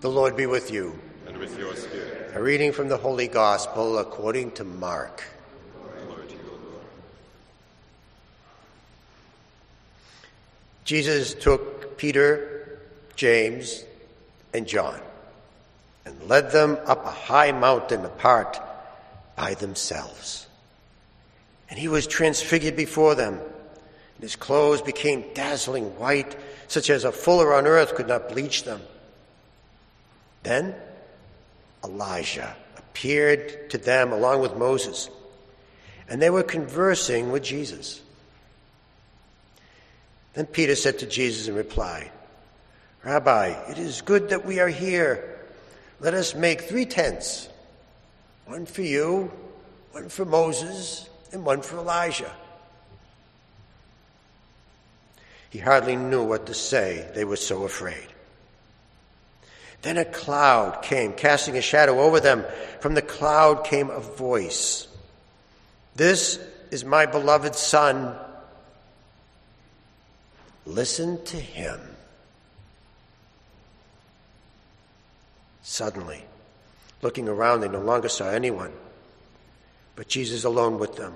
The Lord be with you. And with your spirit. A reading from the Holy Gospel according to Mark. Lord. Jesus took Peter, James, and John and led them up a high mountain apart by themselves. And he was transfigured before them, and his clothes became dazzling white, such as a fuller on earth could not bleach them. Then Elijah appeared to them along with Moses, and they were conversing with Jesus. Then Peter said to Jesus in reply, Rabbi, it is good that we are here. Let us make three tents one for you, one for Moses, and one for Elijah. He hardly knew what to say, they were so afraid. Then a cloud came, casting a shadow over them. From the cloud came a voice This is my beloved Son. Listen to him. Suddenly, looking around, they no longer saw anyone, but Jesus alone with them.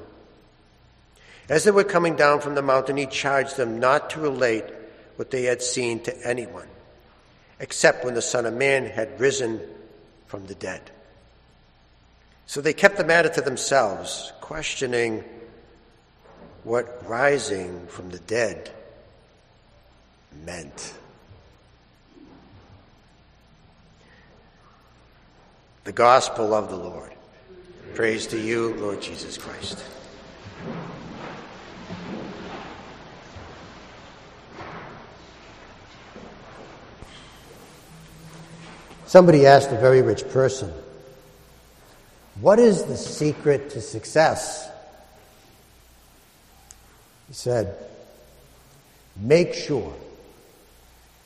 As they were coming down from the mountain, he charged them not to relate what they had seen to anyone, except when the Son of Man had risen from the dead. So they kept the matter to themselves, questioning what rising from the dead meant. The Gospel of the Lord. Praise to you, Lord Jesus Christ. Somebody asked a very rich person, What is the secret to success? He said, Make sure,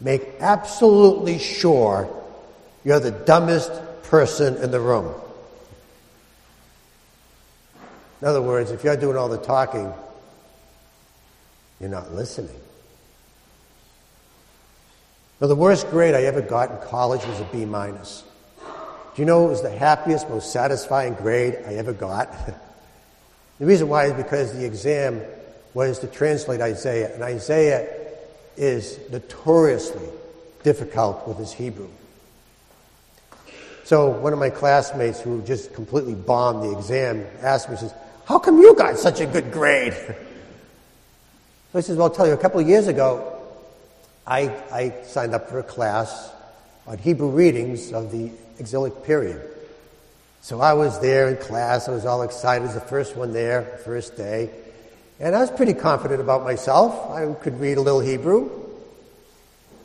make absolutely sure you're the dumbest person in the room. In other words, if you're doing all the talking, you're not listening. Now, the worst grade I ever got in college was a B minus. Do you know it was the happiest, most satisfying grade I ever got? the reason why is because the exam was to translate Isaiah, and Isaiah is notoriously difficult with his Hebrew. So one of my classmates who just completely bombed the exam asked me, says, how come you got such a good grade? so I says, well, I'll tell you, a couple of years ago, I, I signed up for a class on Hebrew readings of the exilic period. So I was there in class. I was all excited. It was the first one there, first day. And I was pretty confident about myself. I could read a little Hebrew.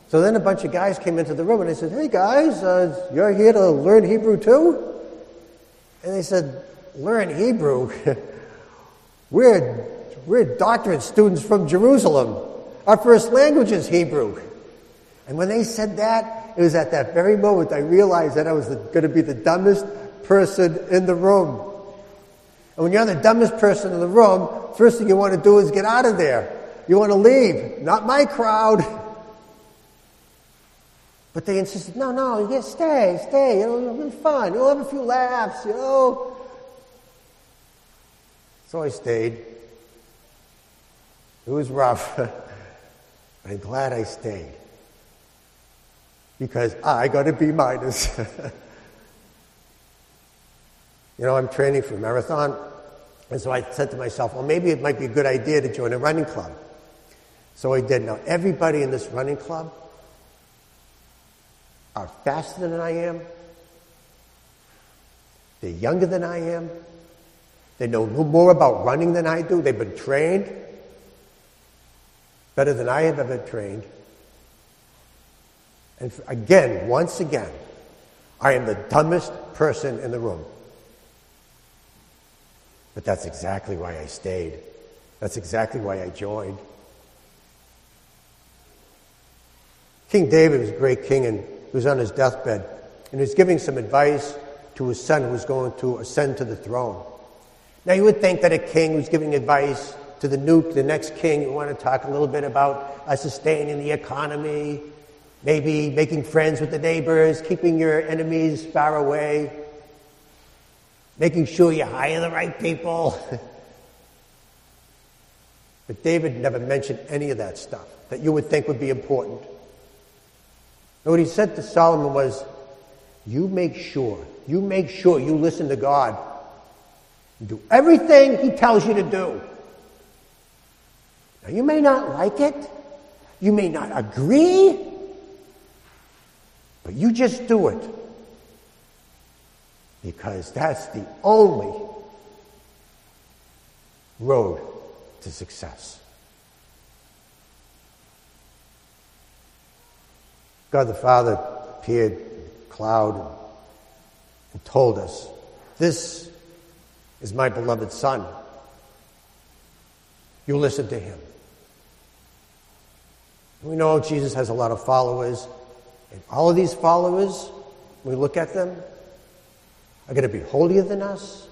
So then a bunch of guys came into the room and they said, Hey guys, uh, you're here to learn Hebrew too? And they said, Learn Hebrew? we're, we're doctorate students from Jerusalem. Our first language is Hebrew. And when they said that, it was at that very moment I realized that I was going to be the dumbest person in the room. And when you're the dumbest person in the room, first thing you want to do is get out of there. You want to leave. Not my crowd. But they insisted, no, no, you get stay, stay. Know, it'll be fun. You'll have a few laughs, you know. So I stayed. It was rough. I'm glad I stayed because I got a B minus. you know, I'm training for a marathon, and so I said to myself, well, maybe it might be a good idea to join a running club. So I did. Now, everybody in this running club are faster than I am. They're younger than I am. They know more about running than I do. They've been trained better than I have ever trained. And again, once again, I am the dumbest person in the room. But that's exactly why I stayed. That's exactly why I joined. King David was a great king and he was on his deathbed and he was giving some advice to his son who was going to ascend to the throne. Now you would think that a king who's giving advice to the new, the next king, we want to talk a little bit about uh, sustaining the economy maybe making friends with the neighbors, keeping your enemies far away, making sure you hire the right people. but David never mentioned any of that stuff that you would think would be important. And what he said to Solomon was, you make sure, you make sure you listen to God do everything he tells you to do. Now you may not like it, you may not agree, but you just do it. Because that's the only road to success. God the Father appeared in a cloud and told us, This is my beloved Son. You listen to him. We know Jesus has a lot of followers, and all of these followers, when we look at them, are going to be holier than us.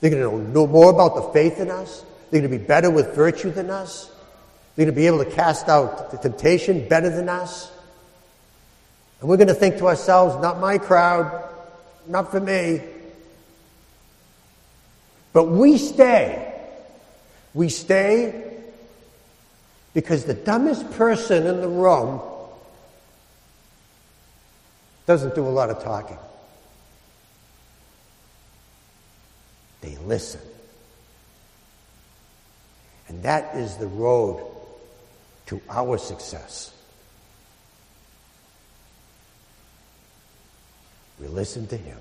They're going to know more about the faith than us. They're going to be better with virtue than us. They're going to be able to cast out the temptation better than us. And we're going to think to ourselves, not my crowd, not for me. But we stay. We stay because the dumbest person in the room doesn't do a lot of talking. They listen. And that is the road to our success. We listen to Him.